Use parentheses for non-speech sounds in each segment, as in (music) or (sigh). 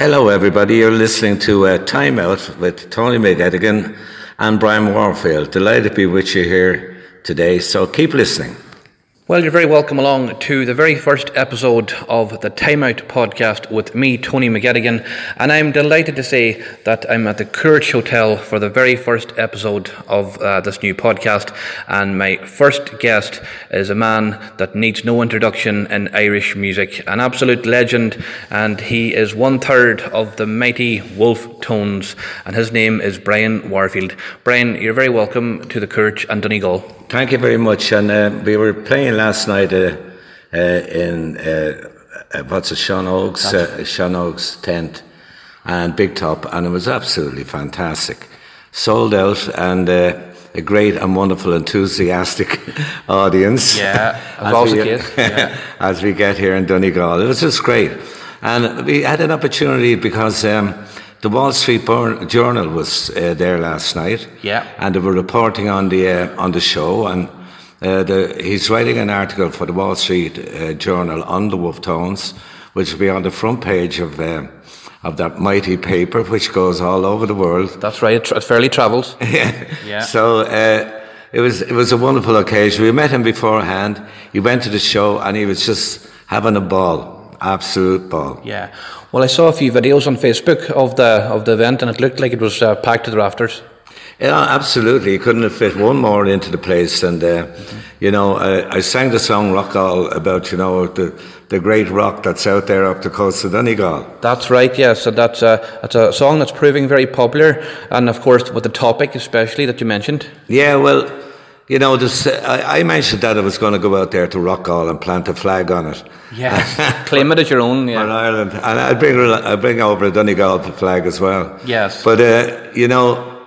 Hello, everybody. You're listening to uh, Time Out with Tony McGettigan and Brian Warfield. Delighted to be with you here today, so keep listening. Well, you're very welcome along to the very first episode of the Timeout podcast with me, Tony McGettigan, and I'm delighted to say that I'm at the Courage Hotel for the very first episode of uh, this new podcast. And my first guest is a man that needs no introduction in Irish music, an absolute legend, and he is one third of the mighty Wolfe Tones, and his name is Brian Warfield. Brian, you're very welcome to the Courage and Donegal. Thank you very much. And uh, we were playing last night uh, uh, in uh, uh, what's it, Sean Oaks, uh, Sean Oaks tent and Big Top, and it was absolutely fantastic. Sold out and a great and wonderful, enthusiastic (laughs) audience. Yeah, (laughs) as, we, (laughs) yeah. as we get here in Donegal, it was just great, and we had an opportunity because. Um, the Wall Street Journal was uh, there last night. Yeah. And they were reporting on the uh, on the show, and uh, the, he's writing an article for the Wall Street uh, Journal on the Wolfe Tones, which will be on the front page of uh, of that mighty paper, which goes all over the world. That's right. It, tra- fairly travels. (laughs) yeah. yeah. So. Uh, it was it was a wonderful occasion. We met him beforehand. He went to the show and he was just having a ball absolute ball. Yeah. Well, I saw a few videos on Facebook of the of the event, and it looked like it was uh, packed to the rafters. Yeah, absolutely. You couldn't have fit one more into the place. And, uh, mm-hmm. you know, I, I, sang the song Rockall about, you know, the, the great rock that's out there up the coast of Donegal. That's right, yeah. So that's a, that's a song that's proving very popular. And, of course, with the topic especially that you mentioned. Yeah, well, you know, this, I, I, mentioned that I was going to go out there to Rockall and plant a flag on it. Yeah, (laughs) claim it as your own. Yeah. On Ireland, and I'd bring i bring over a Donegal flag as well. Yes, but uh, you know,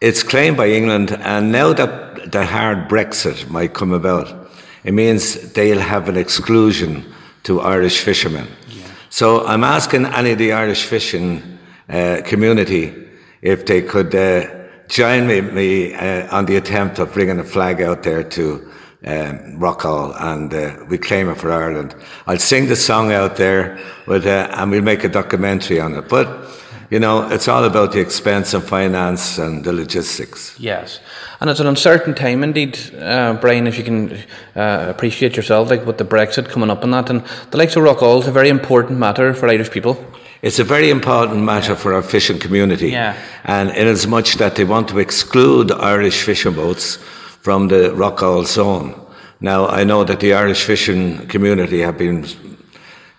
it's claimed by England, and now that the hard Brexit might come about, it means they'll have an exclusion to Irish fishermen. Yeah. So I'm asking any of the Irish fishing uh, community if they could. Uh, join me, me uh, on the attempt of bringing a flag out there to um, Rockall and uh, we claim it for Ireland. I'll sing the song out there with, uh, and we'll make a documentary on it. But, you know, it's all about the expense and finance and the logistics. Yes. And it's an uncertain time indeed, uh, Brian, if you can uh, appreciate yourself, like with the Brexit coming up and that. And the likes of Rockall is a very important matter for Irish people. It's a very important matter for our fishing community. Yeah. And in as much that they want to exclude Irish fishing boats from the Rockall zone. Now, I know that the Irish fishing community have been,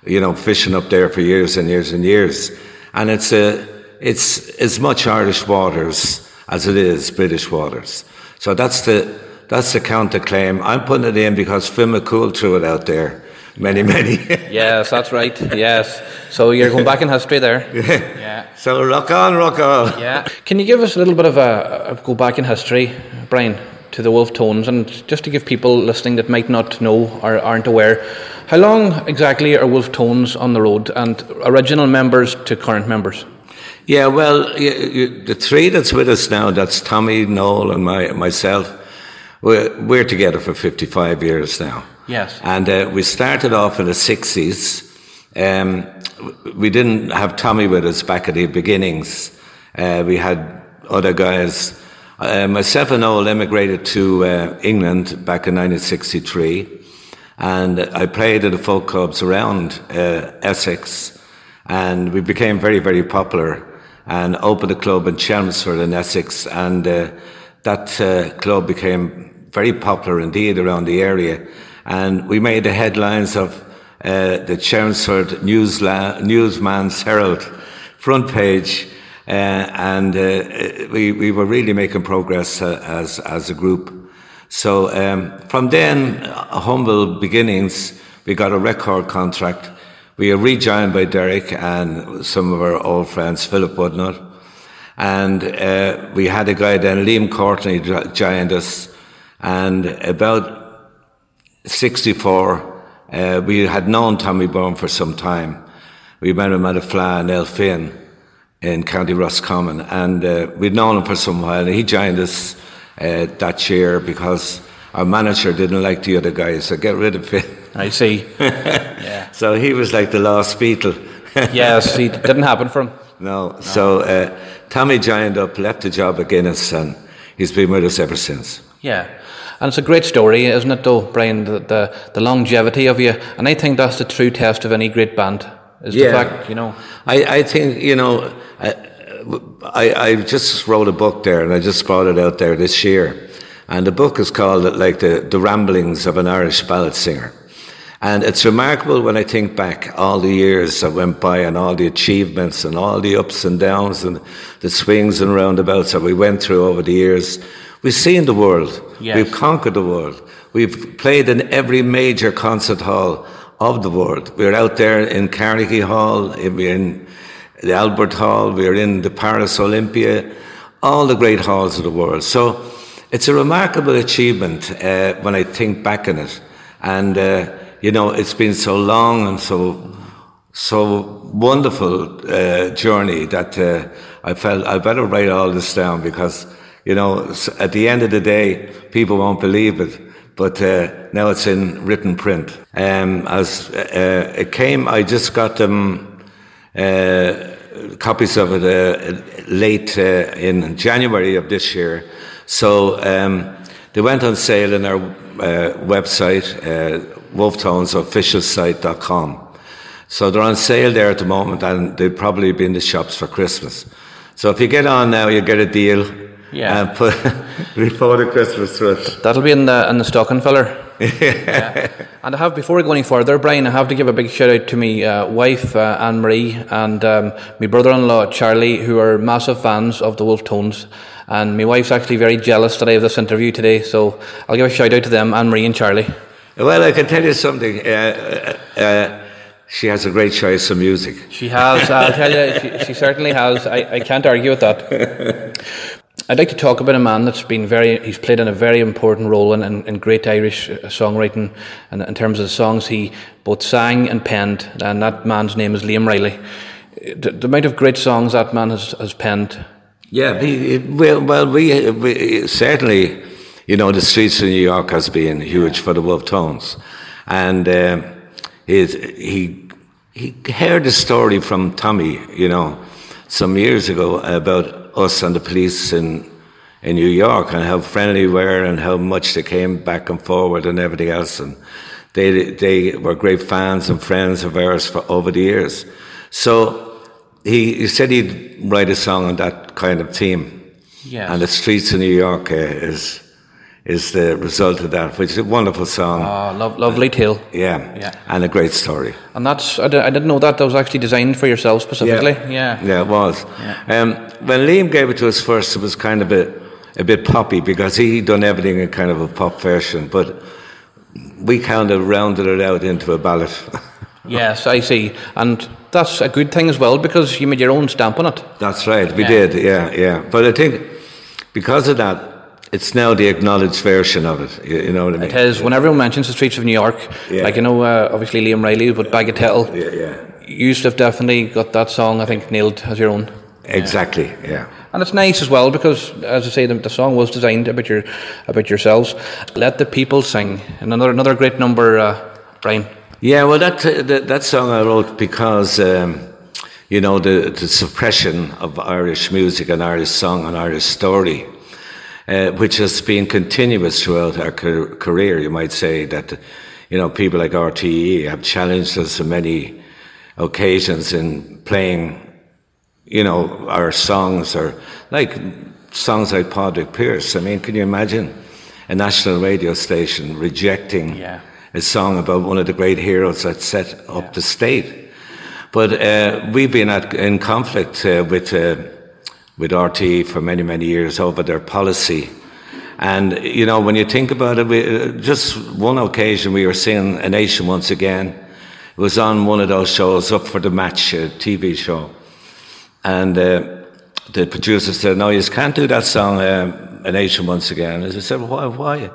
you know, fishing up there for years and years and years. And it's a, it's as much Irish waters as it is British waters. So that's the, that's the counterclaim. I'm putting it in because Finn McCool threw it out there many, many. yes, that's right. Yes. So you're going back in history there. (laughs) Yeah. yeah. So rock on, rock on. Yeah. Can you give us a little bit of a, a go back in history, Brian, to the Wolfe Tones, and just to give people listening that might not know or aren't aware, how long exactly are Wolfe Tones on the road, and original members to current members? Yeah, well, you, you, the three that's with us now, that's Tommy, Noel, and my, myself. We're, we're together for 55 years now. Yes. And uh, we started off in the 60s. Um, we didn't have Tommy with us back at the beginnings. Uh, we had other guys. Uh, myself and Noel immigrated to uh, England back in 1963. And I played at the folk clubs around uh, Essex. And we became very, very popular and opened a club in Chelmsford in Essex. And uh, that club became very popular indeed around the area and we made the headlines of uh, the Chelmsford Newsman's Herald front page, uh, and uh, we, we were really making progress uh, as, as a group. So um, from then, uh, humble beginnings, we got a record contract. We were rejoined by Derek and some of our old friends, Philip Woodnut. And uh, we had a guy then, Liam Courtney, joined us. And about 64, uh, we had known Tommy Byrne for some time. We met him at a fly in Elphin in County Roscommon, and uh, we'd known him for some while. And he joined us uh, that year because our manager didn't like the other guys, so get rid of him. I see. (laughs) yeah. So he was like the last Beatle. yes, it didn't happen for him. No. no. So uh, Tommy joined up, left the job at Guinness, and he's been with us ever since. Yeah. And it's a great story, isn't it, though, Brian? The, the, the longevity of you. And I think that's the true test of any great band, is yeah. the fact, you know. I, I think, you know, I, I, I just wrote a book there, and I just brought it out there this year. And the book is called, like, The, the Ramblings of an Irish Ballad Singer. And it's remarkable when I think back all the years that went by and all the achievements and all the ups and downs and the swings and roundabouts that we went through over the years. We've seen the world. Yes. We've conquered the world. We've played in every major concert hall of the world. We're out there in Carnegie Hall, we're in the Albert Hall, we're in the Paris Olympia, all the great halls of the world. So it's a remarkable achievement uh, when I think back on it. And uh, you know, it's been so long and so so wonderful uh, journey that uh, I felt I better write all this down because you know at the end of the day people won't believe it, but uh, now it's in written print. Um, as uh, it came, I just got them uh, copies of it uh, late in January of this year, so um, they went on sale in our website Wolftonesofficialsite.com. So they're on sale there at the moment and they'll probably be in the shops for Christmas. So if you get on now, you get a deal. Yeah. And put (laughs) before the Christmas through That'll be in the in the stocking filler. (laughs) yeah. And I have before we go any further, Brian, I have to give a big shout out to my uh, wife uh, Anne Marie and um, my brother-in-law Charlie, who are massive fans of the Wolfe Tones. And my wife's actually very jealous that I have this interview today, so I'll give a shout out to them, Anne Marie and Charlie. Well, I can tell you something. Uh, uh, uh, she has a great choice of music. She has. I'll tell you, she, she certainly has. I, I can't argue with that. (laughs) I'd like to talk about a man that's been very, he's played in a very important role in, in, in great Irish uh, songwriting and in terms of the songs he both sang and penned, and that man's name is Liam Reilly. The, the amount of great songs that man has, has penned. Yeah, well, well we, we certainly you know, the streets of New York has been huge for the Wolfe Tones. And uh, he, he heard a story from Tommy, you know, some years ago about us and the police in, in New York and how friendly we were and how much they came back and forward and everything else. And they, they were great fans and friends of ours for over the years. So he, he said he'd write a song on that kind of theme. Yes. And the streets of New York uh, is is the result of that, which is a wonderful song. Oh, lo- lovely tale. Yeah, yeah, and a great story. And that's I, did, not know that that was actually designed for yourself specifically. Yeah, yeah, yeah it was. Yeah. Um, when Liam gave it to us first, it was kind of a a bit poppy because he done everything in kind of a pop version, but we kind of rounded it out into a ballad. (laughs) yes, I see, and that's a good thing as well because you made your own stamp on it. That's right, we yeah. did. Yeah, yeah. But I think because of that it's now the acknowledged version of it. You, know what I mean? It is. When everyone mentions the streets of New York, yeah. like you know, uh, obviously Liam Reilly, but Bagatelle, yeah, yeah. You used to have definitely got that song. I think nailed as your own. Exactly. Yeah. yeah. And it's nice as well because, as I say, the, the, song was designed about your about yourselves. Let the people sing, and another another great number, uh, Brian. Yeah, well, that, uh, that, that song I wrote because. Um, you know, the, the suppression of Irish music and Irish song and Irish story uh, which has been continuous throughout our career. You might say that, you know, people like RTE have challenged us on many occasions in playing, you know, our songs or like songs like Padraig Pearse. I mean, can you imagine a national radio station rejecting yeah. a song about one of the great heroes that set up yeah. the state? But uh, we've been at, in conflict uh, with uh, with RTE for many, many years over their policy. And, you know, when you think about it, we, just one occasion we were seeing a nation once again. It was on one of those shows, Up for the Match, a TV show. And uh, the producer said, no, you can't do that song, um, A Nation Once Again. And I said, why? why?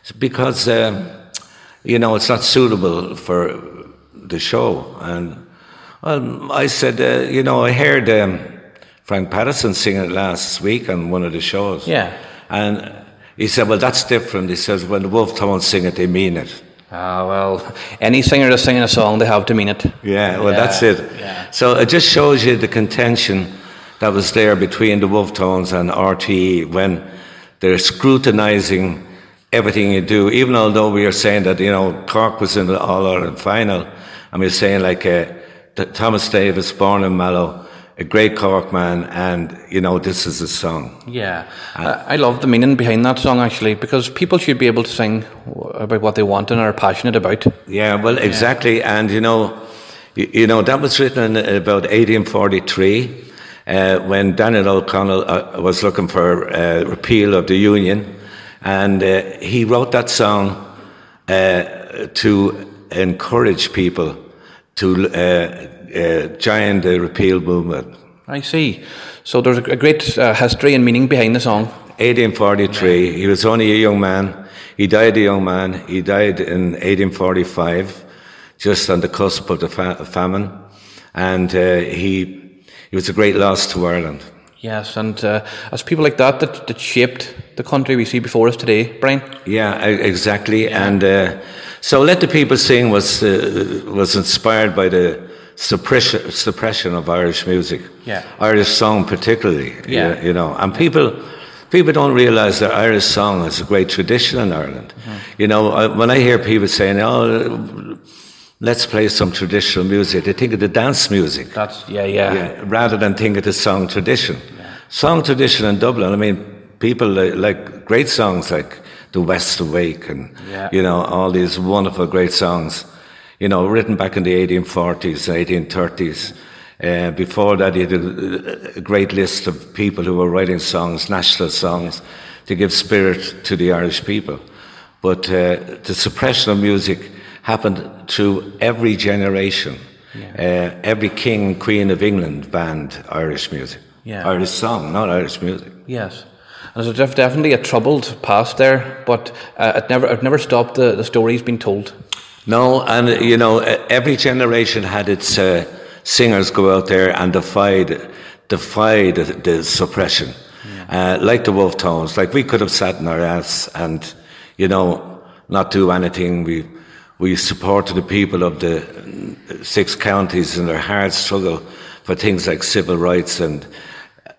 It's because, um, you know, it's not suitable for the show. And well, I said, uh, you know, I heard... Um, Frank Patterson singing it last week on one of the shows. Yeah. And he said, well, that's different. He says, when the Wolfe Tones sing it, they mean it. Ah, well, any singer that's singing a song, they have to mean it. Yeah, well, Yeah, that's it. yeah. So it just shows you the contention that was there between the Wolfe Tones and RTE when they're scrutinising everything you do. Even although we are saying that you know Cork was in the All Ireland final, and we're saying like uh, Thomas Davis, born in Mallow, a great Cork man, and you know this is a song. Yeah, I I love the meaning behind that song actually because people should be able to sing about what they want and are passionate about. Yeah, well, exactly. And, you know, you, you know, that was written in about 1843 uh, when Daniel O'Connell uh, was looking for uh, repeal of the Union. And uh, he wrote that song uh, to encourage people to uh, uh, the repeal movement. I see. So there's a great uh, history and meaning behind the song. 1843. He was only a young man. He died a young man. He died in 1845, just on the cusp of the fa- famine, and uh, he he was a great loss to Ireland. Yes, and uh, as people like that, that that shaped the country we see before us today, Brian. Yeah, exactly. And uh, so, "Let the People Sing" was uh, was inspired by the suppression suppression of Irish music. Yeah. Irish song particularly. Yeah. you, you know, and people. People don't realise that Irish song is a great tradition in Ireland. Mm-hmm. You know, I, when I hear people saying, "Oh, let's play some traditional music," they think of the dance music. That's yeah, yeah. Yeah, rather than think of the song tradition. Song tradition in Dublin, I mean, people like, like great songs like The West Awake and, Yeah. you know, all these wonderful great songs, you know, written back in the 1840s, 1830s. Uh, before that, you had a, a great list of people who were writing songs, national songs, to give spirit to the Irish people. But uh, the suppression of music happened through every generation. Uh, every king and queen of England banned Irish music. Yeah. Irish song, not Irish music. Yes. And there's def- definitely a troubled past there, but uh, it never it never stopped the, the stories being told. No, and you know, every generation had its uh, singers go out there and defied, defied the, the suppression. Uh, like the Wolfe Tones, like we could have sat in our ass and, you know, not do anything. We, we supported the people of the uh, six counties in their hard struggle for things like civil rights and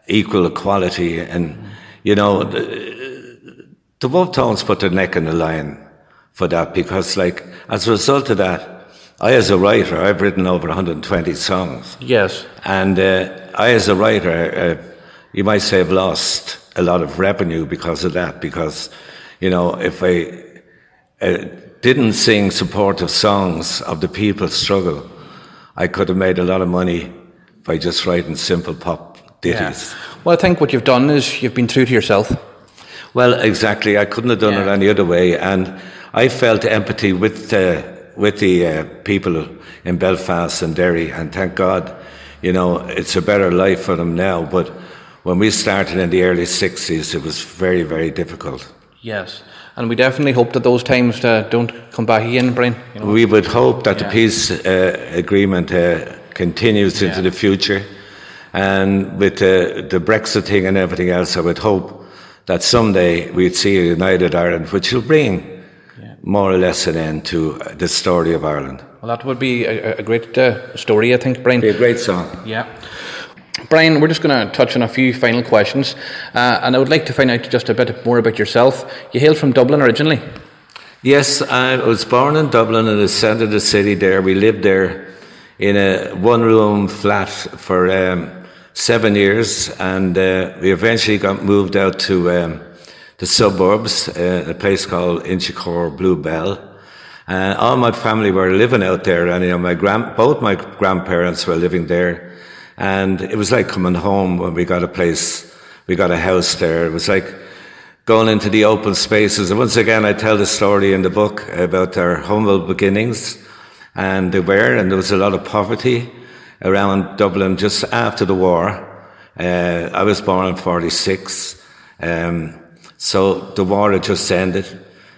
equal equality. And, you know, the, the Wolfe Tones put their neck in the line for that because, like, as a result of that, I, as a writer, I've written over 120 songs. Yes. And uh, I, as a writer, uh, you might say I've lost a lot of revenue because of that. Because, you know, if I uh, didn't sing supportive songs of the people's struggle, I could have made a lot of money by just writing simple pop ditties. Well, I think what you've done is you've been true to yourself. Well, exactly. I couldn't have done it any other way, and I felt empathy with uh, with the uh, people in Belfast and Derry, and thank God, you know, it's a better life for them now. But when we started in the early '60s, it was very, very difficult. Yes. And we definitely hope that those times uh, don't come back again, Brian. You know? We would hope that Yeah. the peace uh, agreement uh, continues into Yeah. the future, and with the the Brexit thing and everything else, I would hope that someday we'd see a united Ireland, which will bring more or less an end to the story of Ireland. Well, that would be a, a great uh, story, I think, Brian. Be a great song. Yeah. Brian, we're just going to touch on a few final questions, uh, and I would like to find out just a bit more about yourself. You hail from Dublin originally. Yes, I was born in Dublin in the centre of the city there. We lived there in a one room flat for um, seven years and uh, we eventually got moved out to um, the suburbs, uh, a place called Inchicore Blue Bell. Uh, all my family were living out there and you know, my grand, both my grandparents were living there. And it was like coming home when we got a place, we got a house there. It was like going into the open spaces. And once again, I tell the story in the book about our humble beginnings. And they were, and there was a lot of poverty around Dublin just after the war. Uh, I was born in 46. Um, so the war had just ended.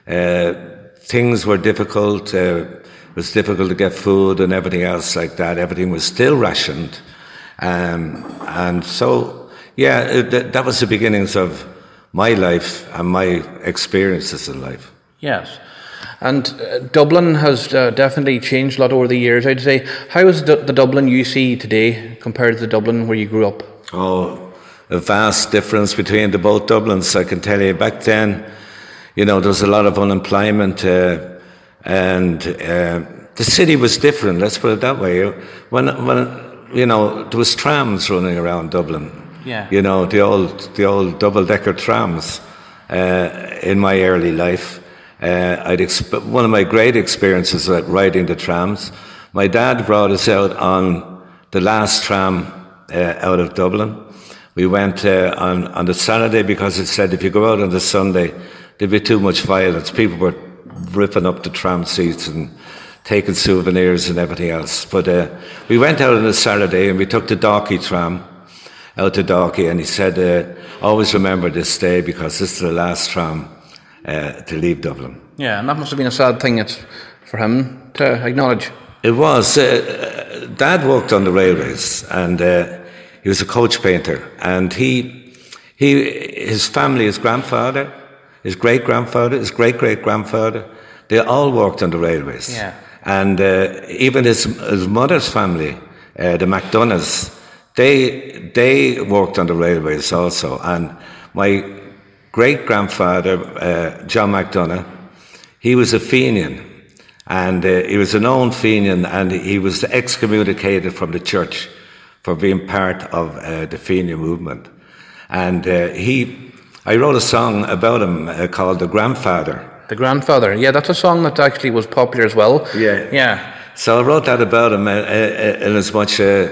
Uh, things were difficult. Uh, it was difficult to get food and everything else like that. Everything was still rationed. Um, and so, yeah, it, that, that was the beginnings of my life and my experiences in life. Yes. And uh, Dublin has uh, definitely changed a lot over the years, I'd say. How is the, the Dublin you see today compared to the Dublin where you grew up? Oh, a vast difference between the both Dublins, I can tell you. Back then, you know, there was a lot of unemployment, uh, and uh, the city was different. Let's put it that way. When, when you know, there was trams running around Dublin. Yeah. You know, the old, the old double-decker trams. Uh, in my early life, uh, I'd exp- one of my great experiences was riding the trams. My dad brought us out on the last tram uh, out of Dublin. We went uh, on, on the Saturday because it said if you go out on the Sunday, there'd be too much violence. People were ripping up the tram seats and taking souvenirs and everything else. But uh, we went out on the Saturday and we took the Dalkey tram out to Dalkey and he said, uh, always remember this day because this is the last tram uh, to leave Dublin. Yeah, and that must have been a sad thing for him to acknowledge. It was. Uh, Dad worked on the railways and uh, he was a coach painter and he, he, his family, his grandfather, his great grandfather, his great great grandfather, they all worked on the railways. Yeah. And uh, even his, his mother's family, uh, the McDonoughs, they, they worked on the railways also. And my great grandfather, uh, John McDonough, he was a Fenian. And uh, he was a known Fenian, and he was excommunicated from the church for being part of uh, the Fenian movement. And uh, he, I wrote a song about him uh, called The Grandfather. The grandfather, yeah, that's a song that actually was popular as well. Yeah. Yeah. So I wrote that about him uh, uh, in as much uh,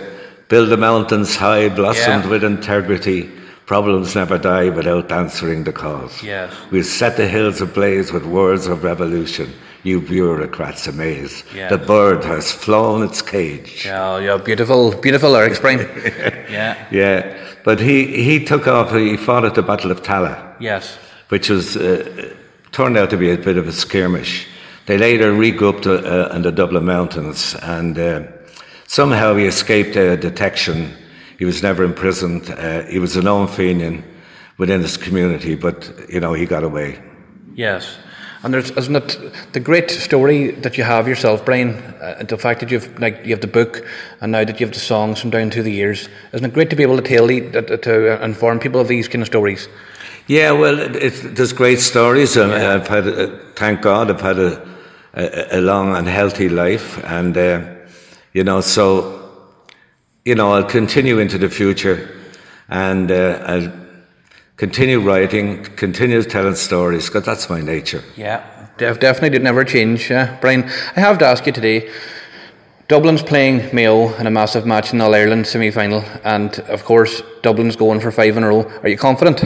build the mountains high, blossomed Yeah. with integrity. Problems never die without answering the calls. Yes. We'll set the hills ablaze with words of revolution. You bureaucrats amaze. Yeah. The bird has flown its cage. Yeah, yeah, beautiful, beautiful lyrics, Brian. (laughs) yeah. Yeah, but he, he took off, he fought at the Battle of Tallaght, Yes. which was, uh, turned out to be a bit of a skirmish. They later regrouped uh, in the Dublin Mountains and uh, somehow he escaped uh, detection. He was never imprisoned. Uh, he was a known Fenian within his community, but, you know, he got away. Yes. And there's, isn't it the great story that you have yourself, Brian? Uh, the fact that you've like you have the book, and now that you have the songs from down through the years, isn't it great to be able to tell the, to, to inform people of these kind of stories? Yeah, well, it, it, there's great stories, and I've had, uh, thank God, I've had a, a, a long and healthy life, and uh, you know, so you know, I'll continue into the future, and uh, I'll continue writing, continue telling stories, because that's my nature. Yeah, def- definitely did never change. Yeah, Brian, I have to ask you today. Dublin's playing Mayo in a massive match in All Ireland semi final, and of course, Dublin's going for five in a row. Are you confident?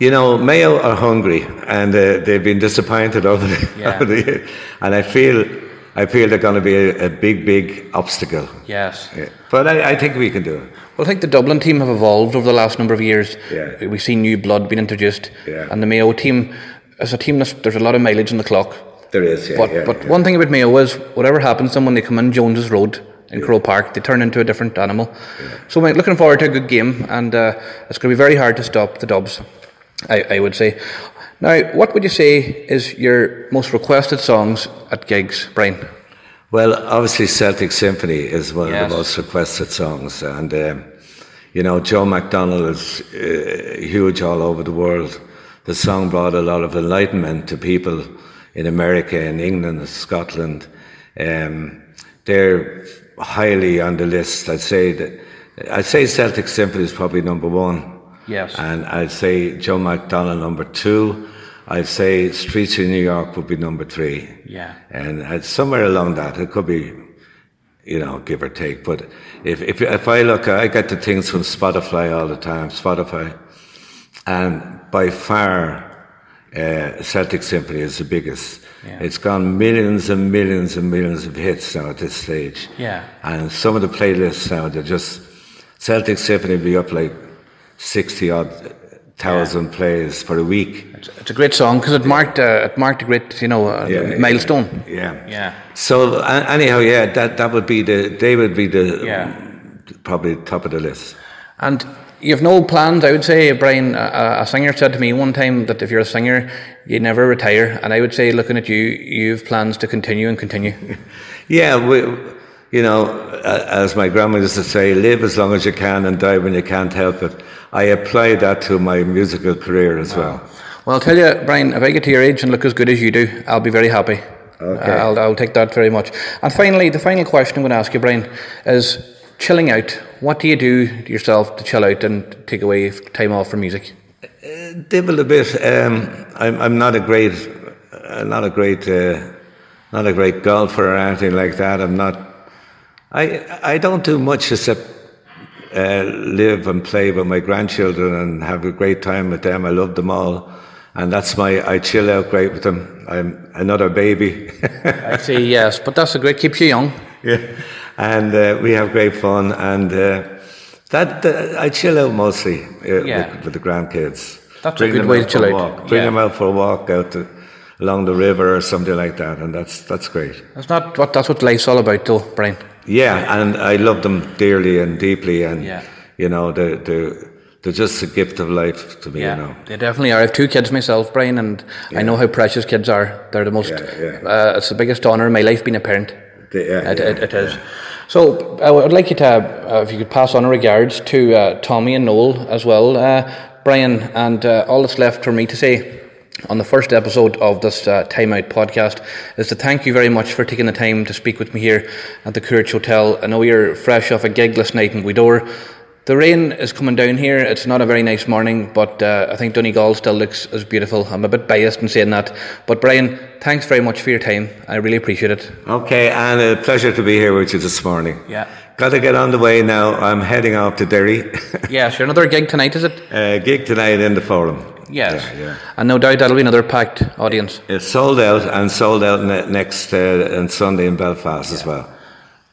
You know, Mayo are hungry, and uh, they've been disappointed over the, Yeah. (laughs) over the year. and I feel, I feel they're going to be a, a big, big obstacle. Yes. Yeah. But I, I think we can do it. Well, I think the Dublin team have evolved over the last number of years. Yeah. We've seen new blood being introduced. Yeah. And the Mayo team, as a team, that's, there's a lot of mileage on the clock. There is, yeah. but yeah, but yeah. one thing about Mayo is whatever happens to them when they come in Jones's Road in Croke Park, they turn into a different animal. So we're looking forward to a good game, and uh, it's going to be very hard to stop the Dubs, I, I would say. Now, what would you say is your most requested songs at gigs, Brian? Well, obviously, Celtic Symphony is one Yes. of the most requested songs, and um, you know, Joe McDonnell is uh, huge all over the world. The song brought a lot of enlightenment to people in America, in England, and Scotland. Um, they're highly on the list. I'd say that I'd say Celtic Symphony is probably number one. Yes. And I'd say Joe McDonnell number two. I'd say Streets in New York would be number three. Yeah. And uh, somewhere along that, it could be, you know, give or take. But if if if I look, I get the things from Spotify all the time. Spotify, and by far, uh, Celtic Symphony is the biggest. Yeah. It's gone millions and millions and millions of hits now at this stage. Yeah. And some of the playlists now, they're just Celtic Symphony be up like sixty odd thousand plays for a week. It's, a great song because it marked uh, it marked a great you know uh, Yeah, milestone. Yeah. Yeah. So anyhow, yeah, that that would be the they would be the Yeah. probably top of the list. And you have no plans, I would say. Brian, a, a singer said to me one time that if you're a singer, you never retire. And I would say, looking at you, you have plans to continue and continue. (laughs) Yeah, we, you know, as my grandma used to say, live as long as you can and die when you can't help it. I apply that to my musical career as well. Well, I'll tell you, Brian, if I get to your age and look as good as you do, I'll be very happy. Okay. I'll, I'll take that very much. And finally, the final question I'm going to ask you, Brian, is chilling out. What do you do to yourself to chill out and take away time off from music? Dibble a bit. Um, I'm, I'm not a great, uh, not a great, uh, not a great golfer or anything like that. I'm not. I I don't do much except uh, live and play with my grandchildren and have a great time with them. I love them all, and that's my. I chill out great with them. I'm another baby. I see, yes, but that's a great, keeps you young. (laughs) yeah, and uh, we have great fun, and uh, that, I chill out mostly uh, Yeah. with, with the grandkids. That's a Bring good them way to chill out. walk. Bring Yeah. them out for a walk out to, along the river or something like that, and that's that's great. That's not what that's what life's all about, though, Brian. Yeah, and I love them dearly and deeply, and Yeah. you know they're, they're, they're just a gift of life to me. You know. they definitely are. I have two kids myself, Brian, and I know how precious kids are. They're the most. Yeah, yeah. Uh, it's the biggest honour in my life being a parent. They- yeah, It, yeah, it, it is. So I would like you to, uh, if you could pass on our regards to uh, Tommy and Noel as well, uh, Brian, and uh, all that's left for me to say on the first episode of this uh, Time Out podcast is to thank you very much for taking the time to speak with me here at the Courage Hotel. I know you're fresh off a gig last night in Gweedore. The rain is coming down here. It's not a very nice morning, but uh, I think Donegal still looks as beautiful. I'm a bit biased in saying that. But Brian, thanks very much for your time. I really appreciate it. Okay, and a pleasure to be here with you this morning. Yeah. Got to get on the way now. I'm heading off to Derry. (laughs) Yeah, sure. Another gig tonight, is it? uh, gig tonight in the Forum. Yes. Yeah, yeah. And no doubt that'll be another packed audience. It's sold out and sold out ne- next uh, on Sunday in Belfast as well.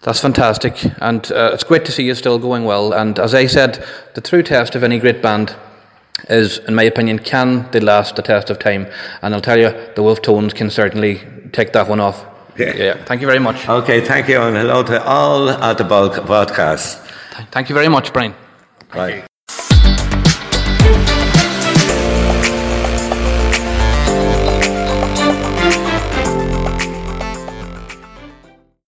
That's fantastic. And uh, it's great to see you still going well. And as I said, the true test of any great band is, in my opinion, can they last the test of time? And I'll tell you, the Wolfe Tones can certainly take that one off. Yeah. Thank you very much. Okay, thank you, and hello to all at the bulk podcast. Thank you very much, Brian. Bye.